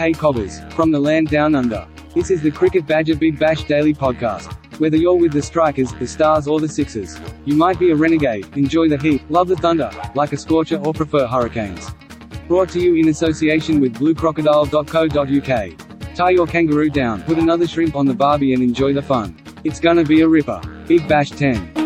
Hey Cobbers, from the land down under. This is the Cricket Badger Big Bash Daily Podcast. Whether you're with the Strikers, the Stars, or the Sixers, you might be a renegade, enjoy the heat, love the thunder, like a scorcher, or prefer hurricanes. Brought to you in association with bluecrocodile.co.uk. Tie your kangaroo down, put another shrimp on the barbie, and enjoy the fun. It's gonna be a ripper. Big Bash 10.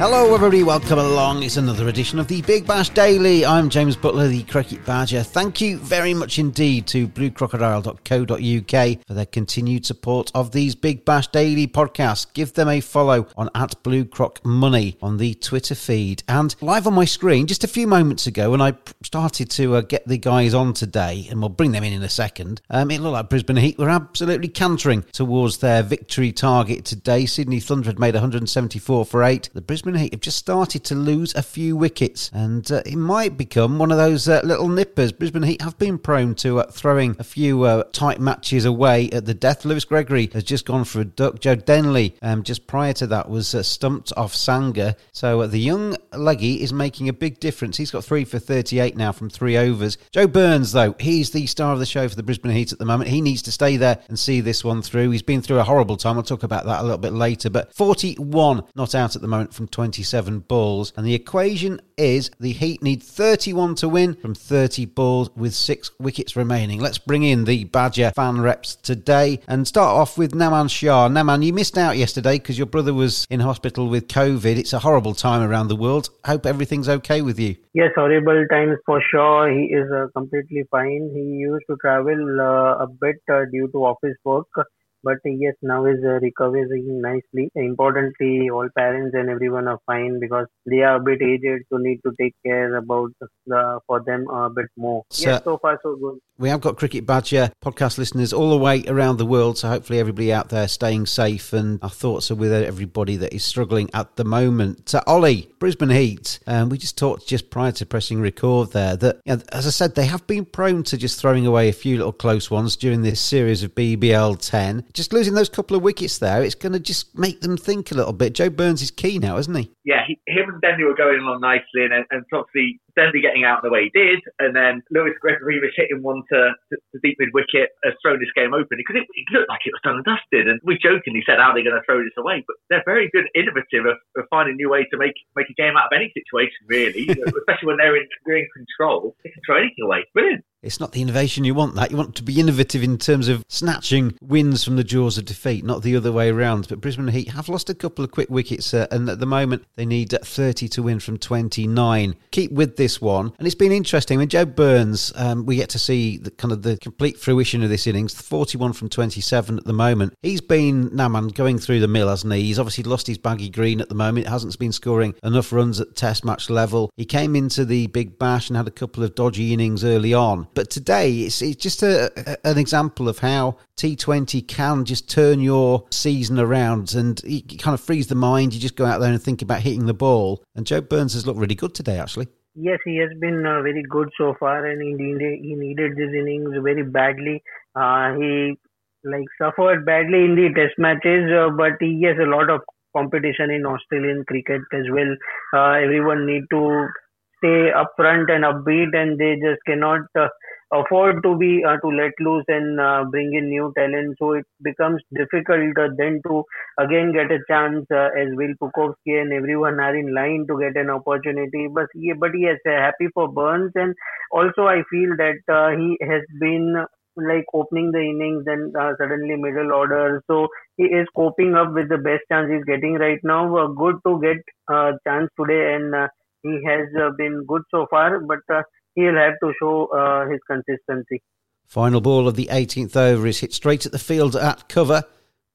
Hello, everybody. Welcome along. It's another edition of the Big Bash Daily. I'm James Butler, the Cricket Badger. Thank you very much indeed to bluecrocodile.co.uk for their continued support of these Big Bash Daily podcasts. Give them a follow on at BlueCroc Money on the Twitter feed. And live on my screen, just a few moments ago, when I started to uh, get the guys on today, and we'll bring them in in a second, um, it looked like Brisbane Heat were absolutely cantering towards their victory target today. Sydney Thunder had made 174 for 8. The Brisbane Heat have just started to lose a few wickets, and uh, it might become one of those uh, little nippers. Brisbane Heat have been prone to uh, throwing a few uh, tight matches away at the death. Lewis Gregory has just gone for a duck. Joe Denley, um, just prior to that, was uh, stumped off Sangha. So uh, the young leggy is making a big difference. He's got three for 38 now from three overs. Joe Burns, though, he's the star of the show for the Brisbane Heat at the moment. He needs to stay there and see this one through. He's been through a horrible time. I'll talk about that a little bit later. But 41 not out at the moment from 27 balls. And the equation is the Heat need 31 to win from 30 balls with six wickets remaining. Let's bring in the Badger fan reps today and start off with Naman Shah. Naman, you missed out yesterday because your brother was in hospital with COVID. It's a horrible time around the world. Hope everything's okay with you. Yes, horrible times for sure. He is uh, completely fine. He used to travel uh, a bit uh, due to office work but yes, now is uh, recovering nicely. Importantly, all parents and everyone are fine because they are a bit aged, so need to take care about the for them a bit more. So, yes, so far so good. We have got Cricket Badger podcast listeners all the way around the world, so hopefully everybody out there staying safe. And our thoughts are with everybody that is struggling at the moment. Uh, Ollie, Brisbane Heat. Um, we just talked just prior to pressing record there that, you know, as I said, they have been prone to just throwing away a few little close ones during this series of BBL 10. Just losing those couple of wickets there, it's going to just make them think a little bit. Joe Burns is key now, isn't he? Yeah, he, him and Denley were going along nicely, and, and obviously Denley getting out the way he did, and then Lewis Gregory was hitting one to, to, to deep mid wicket, has thrown this game open because it, it, looked like it was done and dusted. And we jokingly said, "How are they going to throw this away?" But they're very good, innovative of, of finding new ways to make make a game out of any situation, really. especially when they're in, they're in control, they can throw anything away. Brilliant. It's not the innovation you want. That you want to be innovative in terms of snatching wins from the jaws of defeat, not the other way around. But Brisbane Heat have lost a couple of quick wickets, uh, and at the moment they need 30 to win from 29. Keep with this one, and it's been interesting. When Joe Burns, um, we get to see the kind of the complete fruition of this innings. 41 from 27 at the moment. He's been Naman going through the mill, hasn't he? He's obviously lost his baggy green at the moment. Hasn't been scoring enough runs at Test match level. He came into the Big Bash and had a couple of dodgy innings early on. But today, it's, it's just a, a, an example of how T20 can just turn your season around and it kind of frees the mind. You just go out there and think about hitting the ball. And Joe Burns has looked really good today, actually. Yes, he has been uh, very good so far, and he needed he needed these innings very badly. Uh, he like suffered badly in the Test matches, uh, but he has a lot of competition in Australian cricket as well. Uh, everyone need to stay upfront and upbeat, and they just cannot uh, afford to be uh, to let loose and uh, bring in new talent. So it becomes difficult uh, then to again get a chance uh, as Will Pucovski and everyone are in line to get an opportunity. But yeah, but yes, happy for Burns, and also I feel that uh, he has been like opening the innings and uh, suddenly middle order. So he is coping up with the best chance he's getting right now. Uh, good to get a chance today, and uh, he has uh, been good so far. But uh, he'll have to show uh, his consistency. Final ball of the 18th over is hit straight at the field at cover.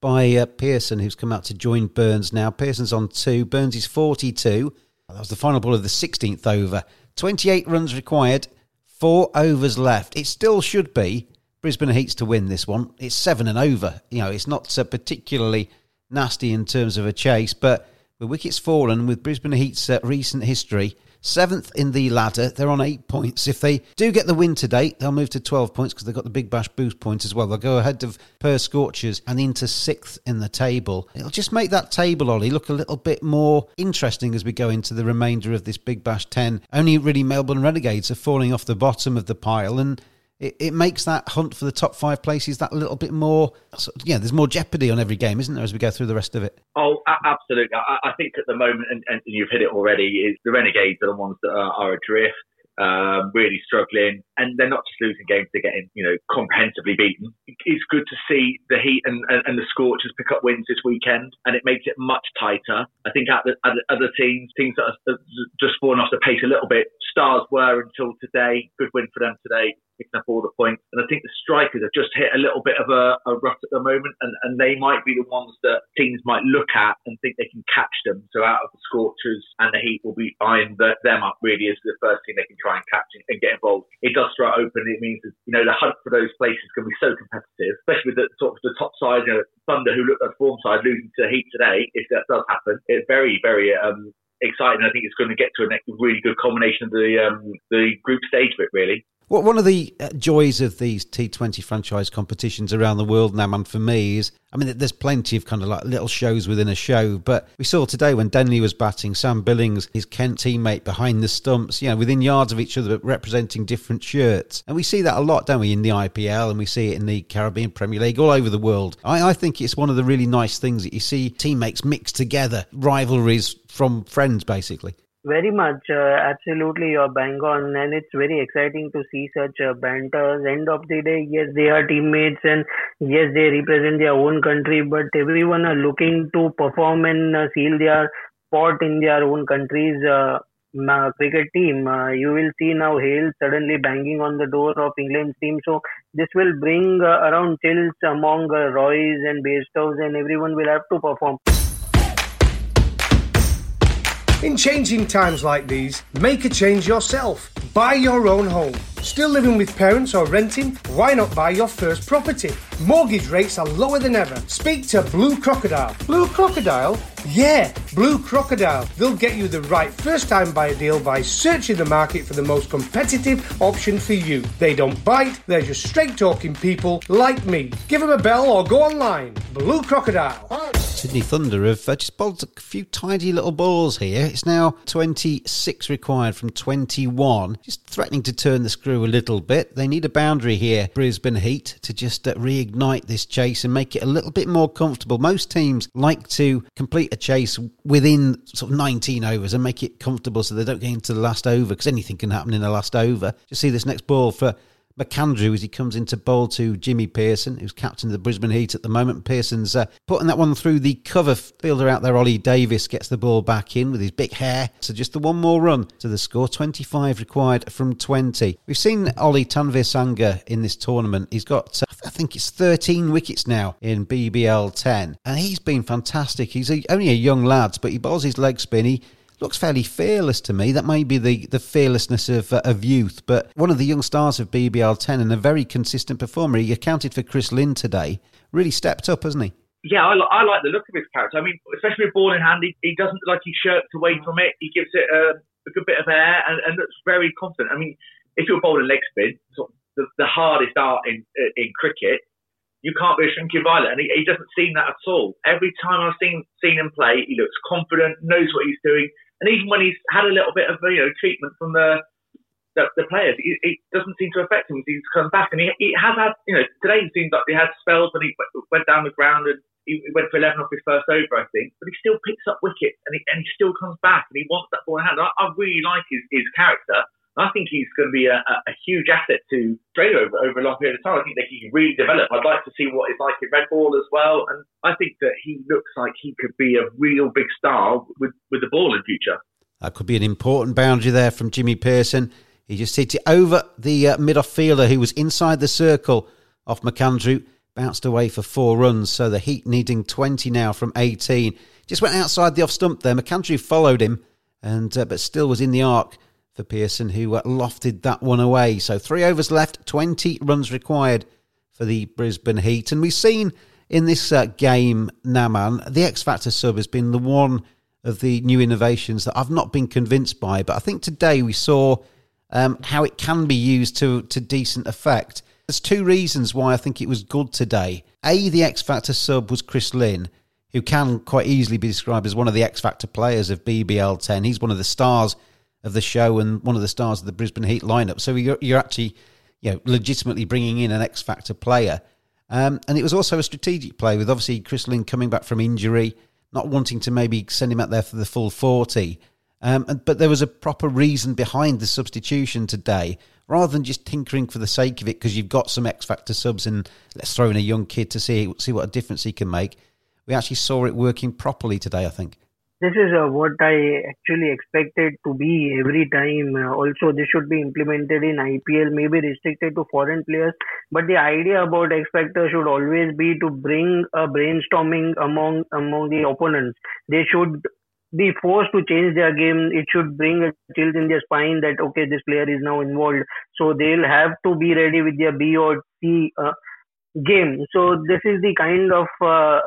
by uh, Peirson, who's come out to join Burns now. Peirson's on two. Burns is 42. That was the final ball of the 16th over. 28 runs required, four overs left. It still should be Brisbane Heats to win this one. It's seven and over. You know, it's not particularly nasty in terms of a chase, but with wickets fallen, with Brisbane Heat's uh, recent history, seventh in the ladder. They're on eight points. If they do get the win today, they'll move to 12 points because they've got the Big Bash boost points as well. They'll go ahead of Perth Scorchers and into sixth in the table. It'll just make that table, Ollie, look a little bit more interesting as we go into the remainder of this Big Bash 10. Only really Melbourne Renegades are falling off the bottom of the pile and it, it makes that hunt for the top five places that little bit more. Yeah, there's more jeopardy on every game, isn't there, as we go through the rest of it? Oh, absolutely. I, I think at the moment, and, and, you've hit it already, is the Renegades are the ones that are, are adrift um, really struggling, and they're not just losing games; they're getting you know comprehensively beaten. It's good to see the Heat and, and, and the Scorchers pick up wins this weekend, and it makes it much tighter. I think at the, other teams, teams that are just fallen off the pace a little bit, Stars were until today. Good win for them today picking up all the points. And I think the strikers have just hit a little bit of a, a rut at the moment, and, and they might be the ones that teams might look at and think they can catch them. So out of the Scorchers and the Heat will be eyeing the, them up really as the first team they can try and catch and, and get involved. It does throw open. It means you know the hunt for those places to be so competitive, especially with the sort of the top side, you know, Thunder who looked at form side losing to the Heat today. If that does happen, it's very very um, exciting. I think it's going to get to a really good combination of the um, the group stage bit, really. Well, one of the uh, joys of these T20 franchise competitions around the world now, man, for me is, I mean, there's plenty of kind of like little shows within a show, but we saw today when Denley was batting, Sam Billings, his Kent teammate behind the stumps, you know, within yards of each other, but representing different shirts. And we see that a lot, don't we, in the IPL and we see it in the Caribbean Premier League all over the world. I, I think it's one of the really nice things that you see teammates mixed together, rivalries from friends, basically. Very much, uh, absolutely, you're bang on, and it's very exciting to see such uh, banters. End of the day, yes, they are teammates, and yes, they represent their own country, but everyone are looking to perform and uh, seal their spot in their own country's uh, cricket team. Uh, you will see now Hale suddenly banging on the door of England's team, so this will bring uh, around chills among uh, Roys and Bairstows, and everyone will have to perform. In changing times like these, make a change yourself. Buy your own home. Still living with parents or renting? Why not buy your first property? Mortgage rates are lower than ever. Speak to Blue Crocodile. Blue Crocodile? Yeah, Blue Crocodile. They'll get you the right first time buyer deal by searching the market for the most competitive option for you. They don't bite, they're just straight talking people like me. Give them a bell or go online. Blue Crocodile. Sydney Thunder have uh, just bowled a few tidy little balls here. It's now 26 required from 21. Just threatening to turn the screw a little bit. They need a boundary here, Brisbane Heat, to just uh, reignite this chase and make it a little bit more comfortable. Most teams like to complete a chase within sort of 19 overs and make it comfortable so they don't get into the last over because anything can happen in the last over. Just see this next ball for McAndrew as he comes into bowl to Jimmy Peirson, who's captain of the Brisbane Heat at the moment. Peirson's uh, putting that one through the cover fielder out there. Ollie Davis gets the ball back in with his big hair. So just the one more run to the score. 25 required from 20. We've seen Ollie Tanvir Sangha in this tournament. He's got, uh, I think it's 13 wickets now in BBL 10. And he's been fantastic. He's a, only a young lad, but he bowls his leg spin. He looks fairly fearless to me. That may be the, the fearlessness of, uh, of youth, but one of the young stars of BBL 10 and a very consistent performer. He accounted for Chris Lynn today. Really stepped up, hasn't he? Yeah, I, I like the look of his character. I mean, especially with ball in hand, he, he doesn't like he shirks away from it. He gives it a, a good bit of air and, and looks very confident. I mean, if you're bowling leg spin, sort of the, the hardest art in in cricket, you can't be a shrinking violet. And he, he, doesn't seem that at all. Every time I've seen seen him play, he looks confident, knows what he's doing. And even when he's had a little bit of you know treatment from the the, the players, it, it, doesn't seem to affect him. He's come back, and he, he has had you know today it seems like he had spells when he went down the ground and he went for 11 off his first over, I think, but he still picks up wickets and he, and he still comes back and he wants that ball in hand. I, I really like his, his character. I think he's going to be a, a, huge asset to Australia over, over a long period of time. I think that he can really develop. I'd like to see what it's like in red ball as well. And I think that he looks like he could be a real big star with, with the ball in future. That could be an important boundary there from Jimmy Peirson. He just hits it over the uh, mid off fielder who was inside the circle off McAndrew. bounced away for four runs. So the Heat needing 20 now from 18. Just went outside the off stump there. McAndrew followed him, and uh, but still was in the arc for Peirson, who uh, lofted that one away. So three overs left, 20 runs required for the Brisbane Heat. And we've seen in this uh, game, Naman, the X Factor sub has been the one of the new innovations that I've not been convinced by. But I think today we saw um, how it can be used to, to decent effect. There's two reasons why I think it was good today. A, the X Factor sub was Chris Lynn, who can quite easily be described as one of the X Factor players of BBL 10. He's one of the stars of the show and one of the stars of the Brisbane Heat lineup. So you're, you're actually you know, legitimately bringing in an X Factor player. Um, and it was also a strategic play with obviously Chris Lynn coming back from injury, not wanting to maybe send him out there for the full 40. Um, but there was a proper reason behind the substitution today, rather than just tinkering for the sake of it because you've got some X Factor subs and let's throw in a young kid to see see what a difference he can make. We actually saw it working properly today, I think this is uh, what I actually expected to be every time. Uh, also, this should be implemented in IPL, maybe restricted to foreign players. But the idea about X Factor should always be to bring a brainstorming among among the opponents. They should be forced to change their game. It should bring a chill in their spine that okay, this player is now involved, so they'll have to be ready with their B or C. Uh, game. So this is the kind of uh,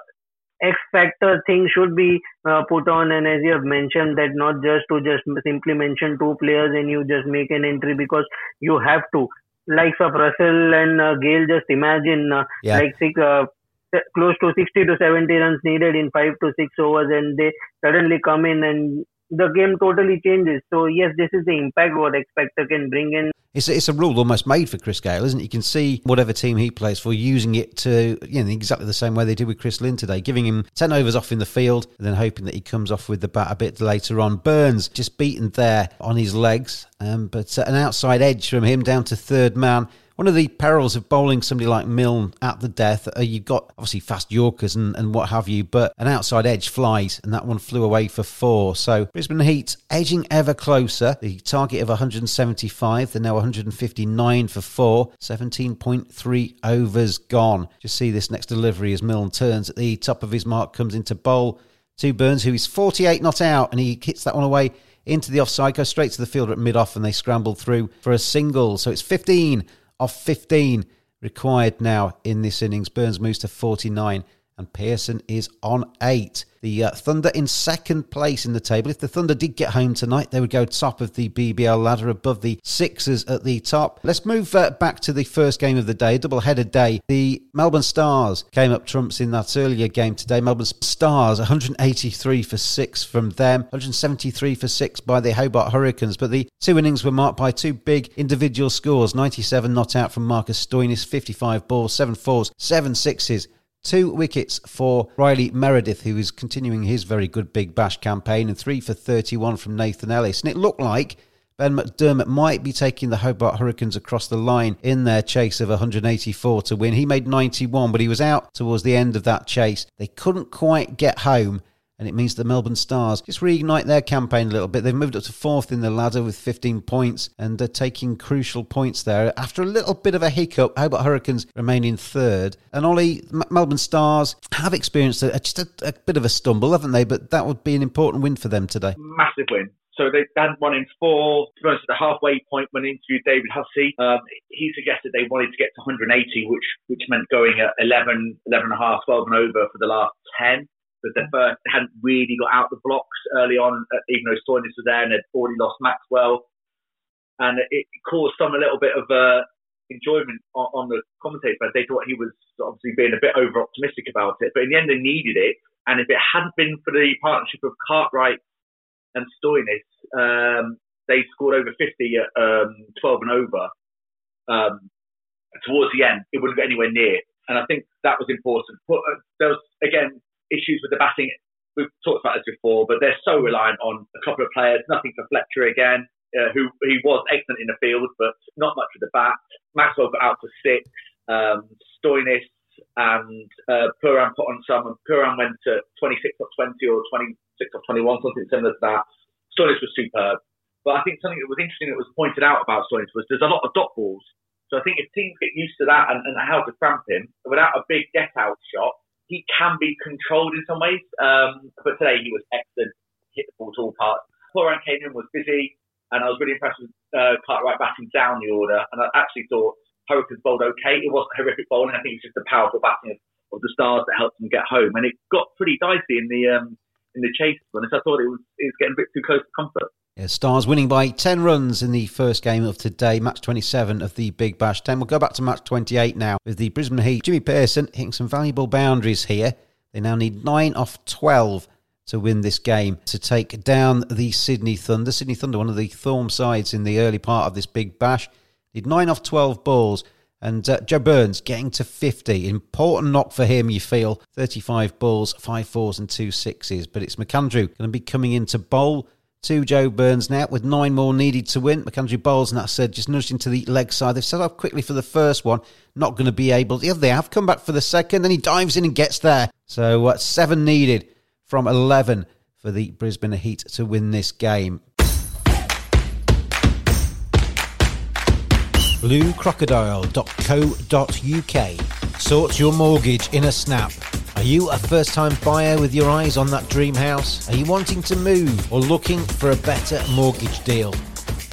X factor thing should be uh, put on, and as you have mentioned, that not just to just simply mention two players and you just make an entry because you have to. Likes of Russell and uh, Gayle, just imagine uh, yeah. like six, uh, close to 60 to 70 runs needed in five to six overs, and they suddenly come in and the game totally changes. So yes, this is the impact what X Factor can bring in. It's a, it's a rule almost made for Chris Gayle, isn't it? You can see whatever team he plays for using it to you know exactly the same way they did with Chris Lynn today, giving him ten overs off in the field and then hoping that he comes off with the bat a bit later on. Burns just beaten there on his legs, um, but uh, an outside edge from him down to third man one of the perils of bowling somebody like Milne at the death, uh, you've got obviously fast Yorkers and, and what have you, but an outside edge flies, and that one flew away for four. So Brisbane Heat edging ever closer. The target of 175, they're now 159 for four, 17.3 overs gone. Just see this next delivery as Milne turns at the top of his mark, comes into bowl to Burns, who is 48 not out, and he hits that one away into the offside, goes straight to the fielder at mid off, and they scramble through for a single. So it's 15 of 15 required now in this innings. Burns moves to 49 and Peirson is on eight. The uh, Thunder in second place in the table. If the Thunder did get home tonight, they would go top of the BBL ladder above the Sixers at the top. Let's move uh, back to the first game of the day, double header day. The Melbourne Stars came up trumps in that earlier game today. Melbourne Stars 183 for six from them, 173 for six by the Hobart Hurricanes. But the two innings were marked by two big individual scores 97 not out from Marcus Stoinis, 55 balls, seven fours, seven sixes Two wickets for Riley Meredith, who is continuing his very good Big Bash campaign, and three for 31 from Nathan Ellis. And it looked like Ben McDermott might be taking the Hobart Hurricanes across the line in their chase of 184 to win. He made 91, but he was out towards the end of that chase. They couldn't quite get home and it means the Melbourne Stars just reignite their campaign a little bit. They've moved up to fourth in the ladder with 15 points and they're taking crucial points there. After a little bit of a hiccup, Hobart Hurricanes remain in third. And Ollie, M- Melbourne Stars have experienced a, just a, a bit of a stumble, haven't they? But that would be an important win for them today. Massive win. So they had one in four. To be honest, at the halfway point when interviewed David Hussey, um, he suggested they wanted to get to 180, which which meant going at 11, 11 and a half, 12 and over for the last 10 they first hadn't really got out the blocks early on, uh, even though Stoinis was there and they'd already lost Maxwell, and it caused some a little bit of uh, enjoyment on, on the commentators. They thought he was obviously being a bit over optimistic about it, but in the end they needed it. And if it hadn't been for the partnership of Cartwright and Stoinis, um, they scored over 50 at um, 12 and over. Um, towards the end, it wouldn't get anywhere near. And I think that was important. But, uh, there was, again, issues with the batting. We've talked about this before, but they're so reliant on a couple of players. Nothing for Fletcher again, uh, who he was excellent in the field, but not much with the bat. Maxwell got out to six. Um, Stoinis and uh, Pooran put on some, and Pooran went to 26 or 20 or 26 or 21, something similar to that. Stoinis was superb. But I think something that was interesting that was pointed out about Stoinis was there's a lot of dot balls So I think if teams get used to that and, and how to cramp him without a big get out shot, he can be controlled in some ways. Um, but today he was excellent, hit the ball to all parts. Pooran came in, was busy, and I was really impressed with uh, Cartwright batting down the order. And I actually thought Hurricanes bowled okay. It wasn't horrific bowling. I think it's just the powerful batting of, of the Stars that helped them get home. And it got pretty dicey in the um, in the chase. To I thought it was it was getting a bit too close to comfort. Yeah, Stars winning by 10 runs in the first game of today, match 27 of the Big Bash 10. We'll go back to match 28 now with the Brisbane Heat. Jimmy Peirson hitting some valuable boundaries here. They now need 9 off 12 to win this game to take down the Sydney Thunder. Sydney Thunder, one of the Thorn sides in the early part of this Big Bash. Need 9 off 12 balls. And uh, Joe Burns getting to 50. Important knock for him, you feel. 35 balls, 5 fours and 2 sixes. But it's McAndrew going to be coming into bowl to Joe Burns now with nine more needed to win. McAndrew bowls, and that said, just nudged into the leg side. They've set up quickly for the first one, not going to be able. Yeah, they have come back for the second, then he dives in and gets there. So uh, seven needed from 11 for the Brisbane Heat to win this game. bluecrocodile.co.uk. Sort your mortgage in a snap. Are you a first time buyer with your eyes on that dream house? Are you wanting to move or looking for a better mortgage deal?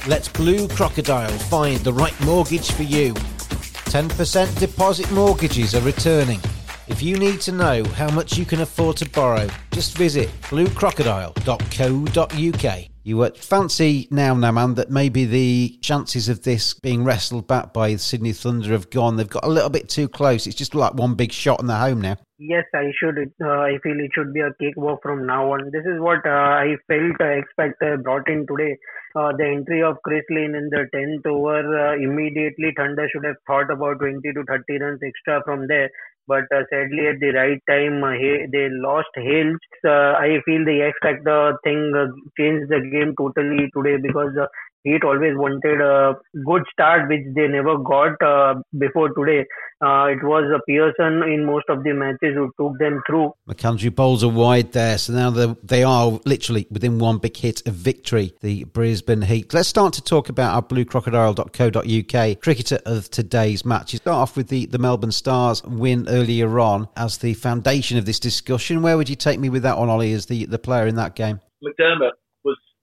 Let Blue Crocodile find the right mortgage for you. 10% deposit mortgages are returning. If you need to know how much you can afford to borrow, just visit bluecrocodile.co.uk. You would fancy now, Naman, that maybe the chances of this being wrestled back by the Sydney Thunder have gone. They've got a little bit too close. It's just like one big shot in the home now. Yes, I should. Uh, I feel it should be a cakewalk from now on. This is what uh, I felt, uh, expect uh, brought in today. Uh, the entry of Chris Lynn in the 10th over, uh, immediately Thunder should have thought about 20 to 30 runs extra from there but uh, sadly at the right time uh, he, they lost Hales. Uh, I feel the X Factor thing uh, changed the game totally today because uh, Heat always wanted a good start, which they never got uh, before today. Uh, it was uh, Peirson in most of the matches who took them through. McAndrew bowls are wide there, so now they are literally within one big hit of victory, the Brisbane Heat. Let's start to talk about our bluecrocodile.co.uk cricketer of today's match. You Start off with the, the Melbourne Stars win earlier on as the foundation of this discussion. Where would you take me with that one, Ollie, as the, the player in that game? McDermott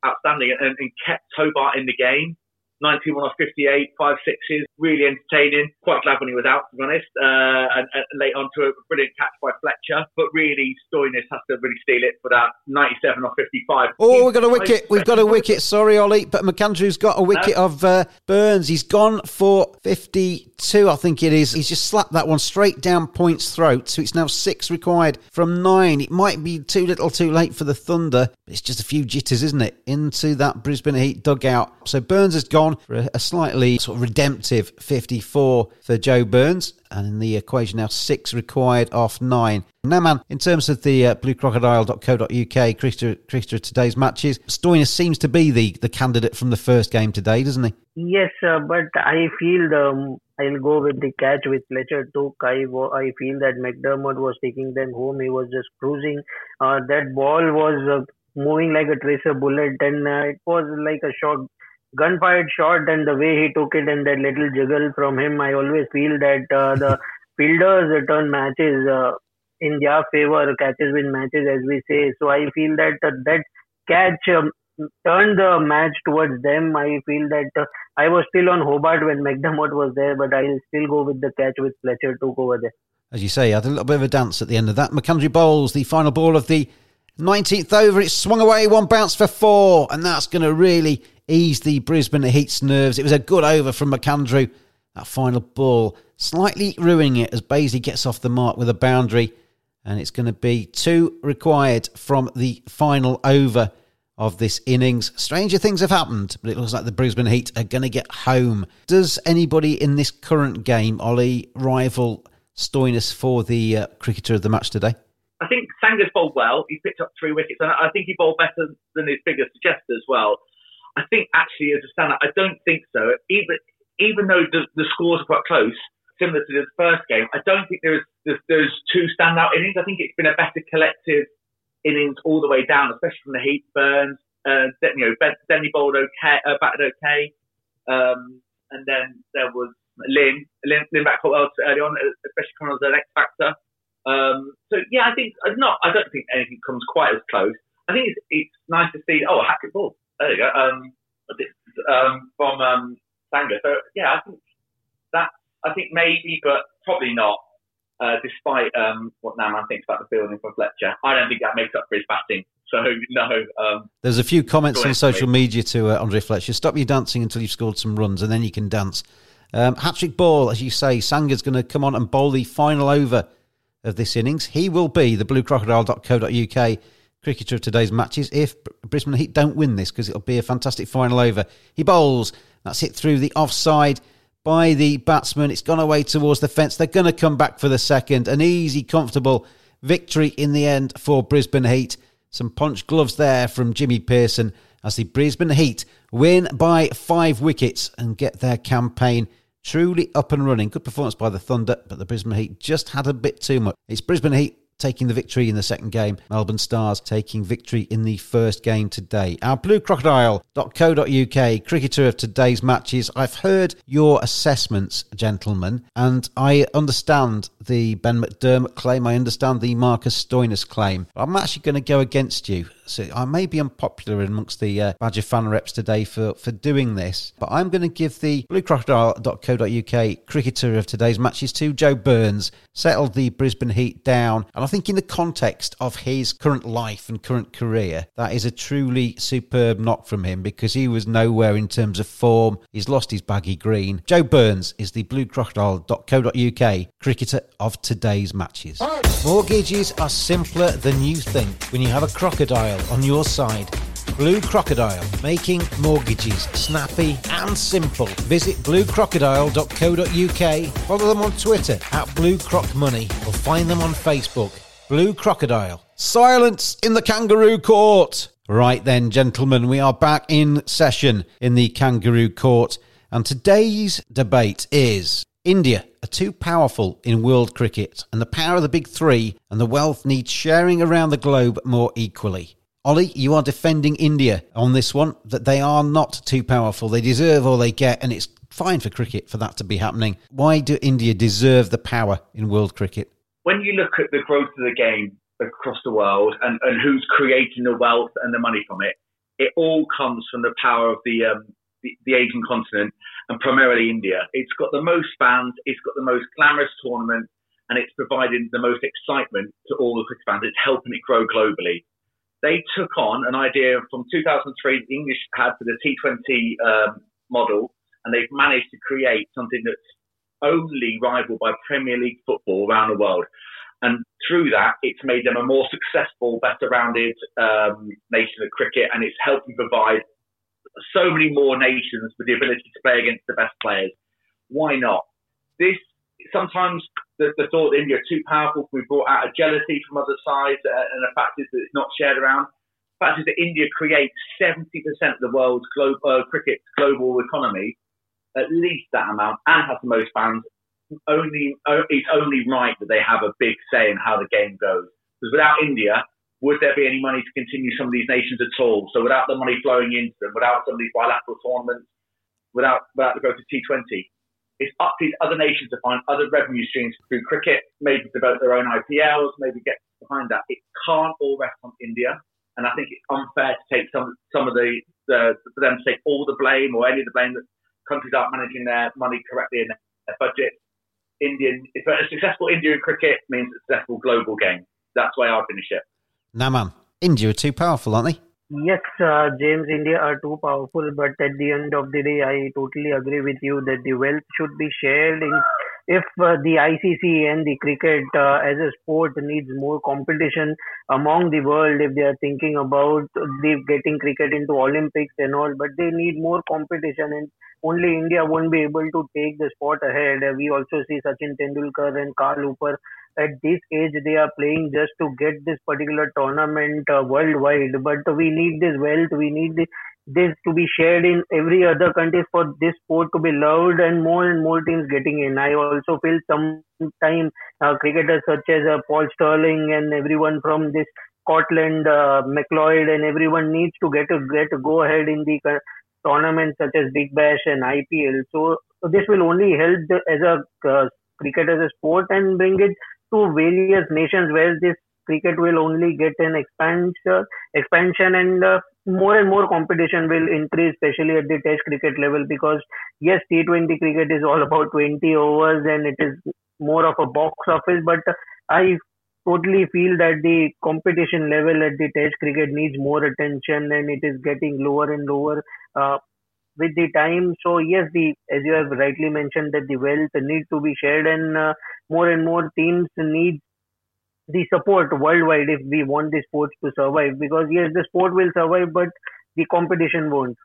outstanding and, and kept Hobart in the game. 91 off 58, five sixes, really entertaining. Quite glad when he was out, to be honest. Uh, and, and late on to a brilliant catch by Fletcher. But really, Stoinis has to really steal it for that 97 off 55. Oh, we've got a wicket. We've got a wicket. Sorry, Ollie. But McAndrew's got a wicket no. of uh, Burns. He's gone for 52, I think it is. He's just slapped that one straight down Point's throat. So it's now six required from nine. It might be too little too late for the Thunder. But it's just a few jitters, isn't it? Into that Brisbane Heat dugout. So Burns has gone for a slightly sort of redemptive 54 for Joe Burns. And in the equation now, six required off nine. Naman, in terms of the uh, bluecrocodile.co.uk cricketer, cricketer today's matches, Stoinis seems to be the, the candidate from the first game today, doesn't he? Yes, uh, but I feel the I'll go with the catch with Fletcher took. I, I feel that McDermott was taking them home. He was just cruising. Uh, that ball was uh, moving like a tracer bullet, and uh, it was like a shot gunfired shot and the way he took it and that little jiggle from him, I always feel that uh, the fielders turn matches uh, in their favor, catches win matches, as we say. So I feel that uh, that catch um, turned the match towards them. I feel that uh, I was still on Hobart when McDermott was there, but I'll still go with the catch with Fletcher took over there. As you say, I had a little bit of a dance at the end of that. McAndrew bowls the final ball of the 19th over. It swung away, one bounce for four, and that's going to really ease the Brisbane Heat's nerves. It was a good over from McAndrew. That final ball slightly ruining it as Bazley gets off the mark with a boundary. And it's going to be two required from the final over of this innings. Stranger things have happened, but it looks like the Brisbane Heat are going to get home. Does anybody in this current game, Ollie, rival Stoinis for the uh, cricketer of the match today? I think Sangha's bowled well. He picked up three wickets, and I think he bowled better than his figures suggest as well. I think actually, as a standout, I don't think so. Even even though the, the scores are quite close, similar to the first game, I don't think there's, there's there's two standout innings. I think it's been a better collective innings all the way down, especially from the Heat. Burns, uh, you know, Denley bowled okay, uh, batted okay, um, and then there was Lynn, Lynn, Lynn back well early on, especially coming as an X factor. Um, so yeah, I think uh, not. I don't think anything comes quite as close. I think it's, it's nice to see. Oh, a hat trick ball. There you go. Um, um, from um, Sangha. So yeah, I think that I think maybe, but probably not. Uh, despite um, what Naman thinks about the building for Fletcher, I don't think that makes up for his batting. So no. Um, There's a few comments on social media to uh, Andre Fletcher. Stop your dancing until you've scored some runs, and then you can dance. Um, Hat-trick ball, as you say, Sangha's going to come on and bowl the final over of this innings. He will be the bluecrocodile.co.uk cricketer of today's matches if Brisbane Heat don't win this because it'll be a fantastic final over. He bowls. That's hit through the offside by the batsman. It's gone away towards the fence. They're going to come back for the second. An easy, comfortable victory in the end for Brisbane Heat. Some punch gloves there from Jimmy Peirson as the Brisbane Heat win by five wickets and get their campaign truly up and running. Good performance by the Thunder, but the Brisbane Heat just had a bit too much. It's Brisbane Heat taking the victory in the second game. Melbourne Stars taking victory in the first game today. Our blue bluecrocodile.co.uk cricketer of today's matches. I've heard your assessments, gentlemen, and I understand the Ben McDermott claim. I understand the Marcus Stoinis claim. I'm actually going to go against you. So I may be unpopular amongst the uh, Badger fan reps today for, for doing this, but I'm going to give the bluecrocodile.co.uk cricketer of today's matches to Joe Burns. Settled the Brisbane Heat down, and I think in the context of his current life and current career, that is a truly superb knock from him because he was nowhere in terms of form. He's lost his baggy green. Joe Burns is the bluecrocodile.co.uk cricketer of today's matches. Mortgages are simpler than you think when you have a crocodile on your side. Blue Crocodile, making mortgages snappy and simple. Visit bluecrocodile.co.uk, follow them on Twitter at Blue Croc Money, or find them on Facebook. Blue Crocodile. Silence in the kangaroo court. Right then, gentlemen, we are back in session in the kangaroo court, and today's debate is India are too powerful in world cricket, and the power of the big three and the wealth needs sharing around the globe more equally. Ollie, you are defending India on this one, that they are not too powerful. They deserve all they get, and it's fine for cricket for that to be happening. Why do India deserve the power in world cricket? When you look at the growth of the game across the world and, and who's creating the wealth and the money from it, it all comes from the power of the um, the, the Asian continent and primarily India. It's got the most fans, it's got the most glamorous tournament, and it's providing the most excitement to all the cricket fans. It's helping it grow globally. They took on an idea from 2003 the English had for the T20 um, model, and they've managed to create something that's only rivaled by Premier League football around the world. And through that, it's made them a more successful, better rounded um, nation of cricket, and it's helping provide so many more nations with the ability to play against the best players. Why not? This sometimes the, the thought that India are too powerful can be brought out of jealousy from other sides, uh, and the fact is that it's not shared around. The fact is that India creates 70% of the world's global uh, cricket global economy, at least that amount, and has the most fans. Only uh, it's only right that they have a big say in how the game goes. Because without India, would there be any money to continue some of these nations at all? So without the money flowing into them, without some of these bilateral tournaments, without without the growth of T20, it's up to these other nations to find other revenue streams through cricket, maybe develop their own IPLs, maybe get behind that. It can't all rest on India, and I think it's unfair to take some some of the, the for them to take all the blame or any of the blame that countries aren't managing their money correctly in their budget. Indian, if a successful Indian cricket means a successful global game. That's why I finish it. Naman, India are too powerful, aren't they? Yes, uh, James, India are too powerful, but at the end of the day, I totally agree with you that the wealth should be shared. In, if uh, the ICC and the cricket uh, as a sport needs more competition among the world, if they are thinking about the getting cricket into Olympics and all, but they need more competition, and only India won't be able to take the sport ahead. We also see Sachin Tendulkar and Carl Hooper at this age they are playing just to get this particular tournament uh, worldwide. But we need this wealth we need this, to be shared in every other country for this sport to be loved and more and more teams getting in. I also feel sometimes uh, cricketers such as uh, paul stirling and everyone from this scotland uh, mcleod and everyone needs to get a get a go ahead in the tournaments such as big bash and ipl so So this will only help the, as a uh, cricket as a sport and bring it to various nations where this cricket will only get an expansion, expansion and uh, more and more competition will increase, especially at the Test cricket level. Because yes, T20 cricket is all about 20 overs and it is more of a box office. But I totally feel that the competition level at the Test cricket needs more attention and it is getting lower and lower. Uh, with the time. So yes the as you have rightly mentioned that the wealth need to be shared and uh, more and more teams need the support worldwide if we want the sports to survive. Because yes the sport will survive but the competition won't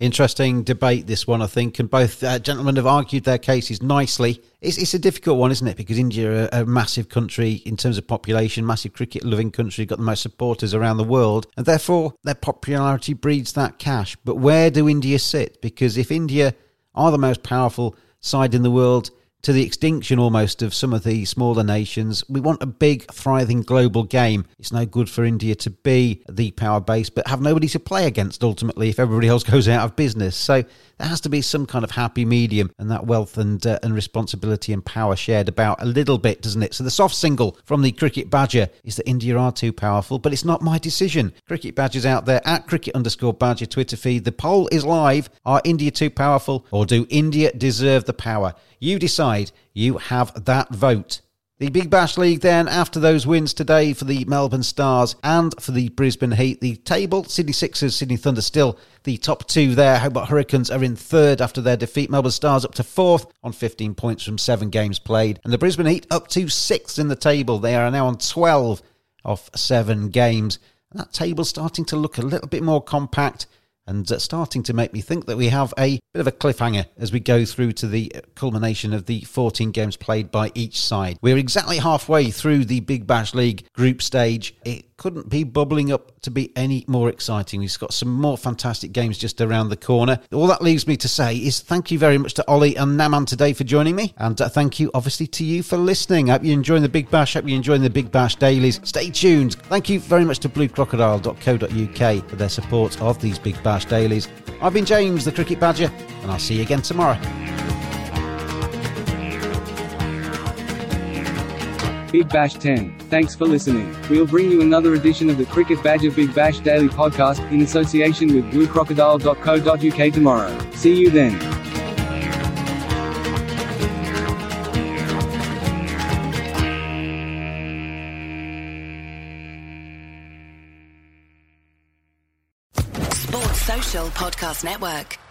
Interesting debate, this one, I think, and both uh, gentlemen have argued their cases nicely. It's, it's a difficult one, isn't it? Because India are a massive country in terms of population, massive cricket loving country, got the most supporters around the world, and therefore their popularity breeds that cash. But where do India sit? Because if India are the most powerful side in the world, to the extinction almost of some of the smaller nations. We want a big, thriving global game. It's no good for India to be the power base, but have nobody to play against ultimately if everybody else goes out of business. So there has to be some kind of happy medium, and that wealth and uh, and responsibility and power shared about a little bit, doesn't it? So the soft signal from the Cricket Badger is that India are too powerful, but it's not my decision. Cricket Badger's out there at cricket underscore Badger Twitter feed. The poll is live. Are India too powerful, or do India deserve the power? You decide. You have that vote. The Big Bash League then, after those wins today for the Melbourne Stars and for the Brisbane Heat, the table, Sydney Sixers, Sydney Thunder still the top two there. Hobart Hurricanes are in third after their defeat. Melbourne Stars up to fourth on 15 points from seven games played. And the Brisbane Heat up to sixth in the table. They are now on 12 off seven games. That table's starting to look a little bit more compact and starting to make me think that we have a bit of a cliffhanger as we go through to the culmination of the 14 games played by each side. We're exactly halfway through the Big Bash League group stage. It couldn't be bubbling up to be any more exciting. We've got some more fantastic games just around the corner. All that leaves me to say is thank you very much to Ollie and Naman today for joining me, and uh, thank you obviously to you for listening. I hope you're enjoying the Big Bash. I hope you're enjoying the Big Bash dailies. Stay tuned. Thank you very much to bluecrocodile.co.uk for their support of these Big Bash dailies. I've been James, the Cricket Badger, and I'll see you again tomorrow. Big Bash 10. Thanks for listening. We'll bring you another edition of the Cricket Badger Big Bash Daily Podcast in association with bluecrocodile.co.uk tomorrow. See you then. Podcast Network.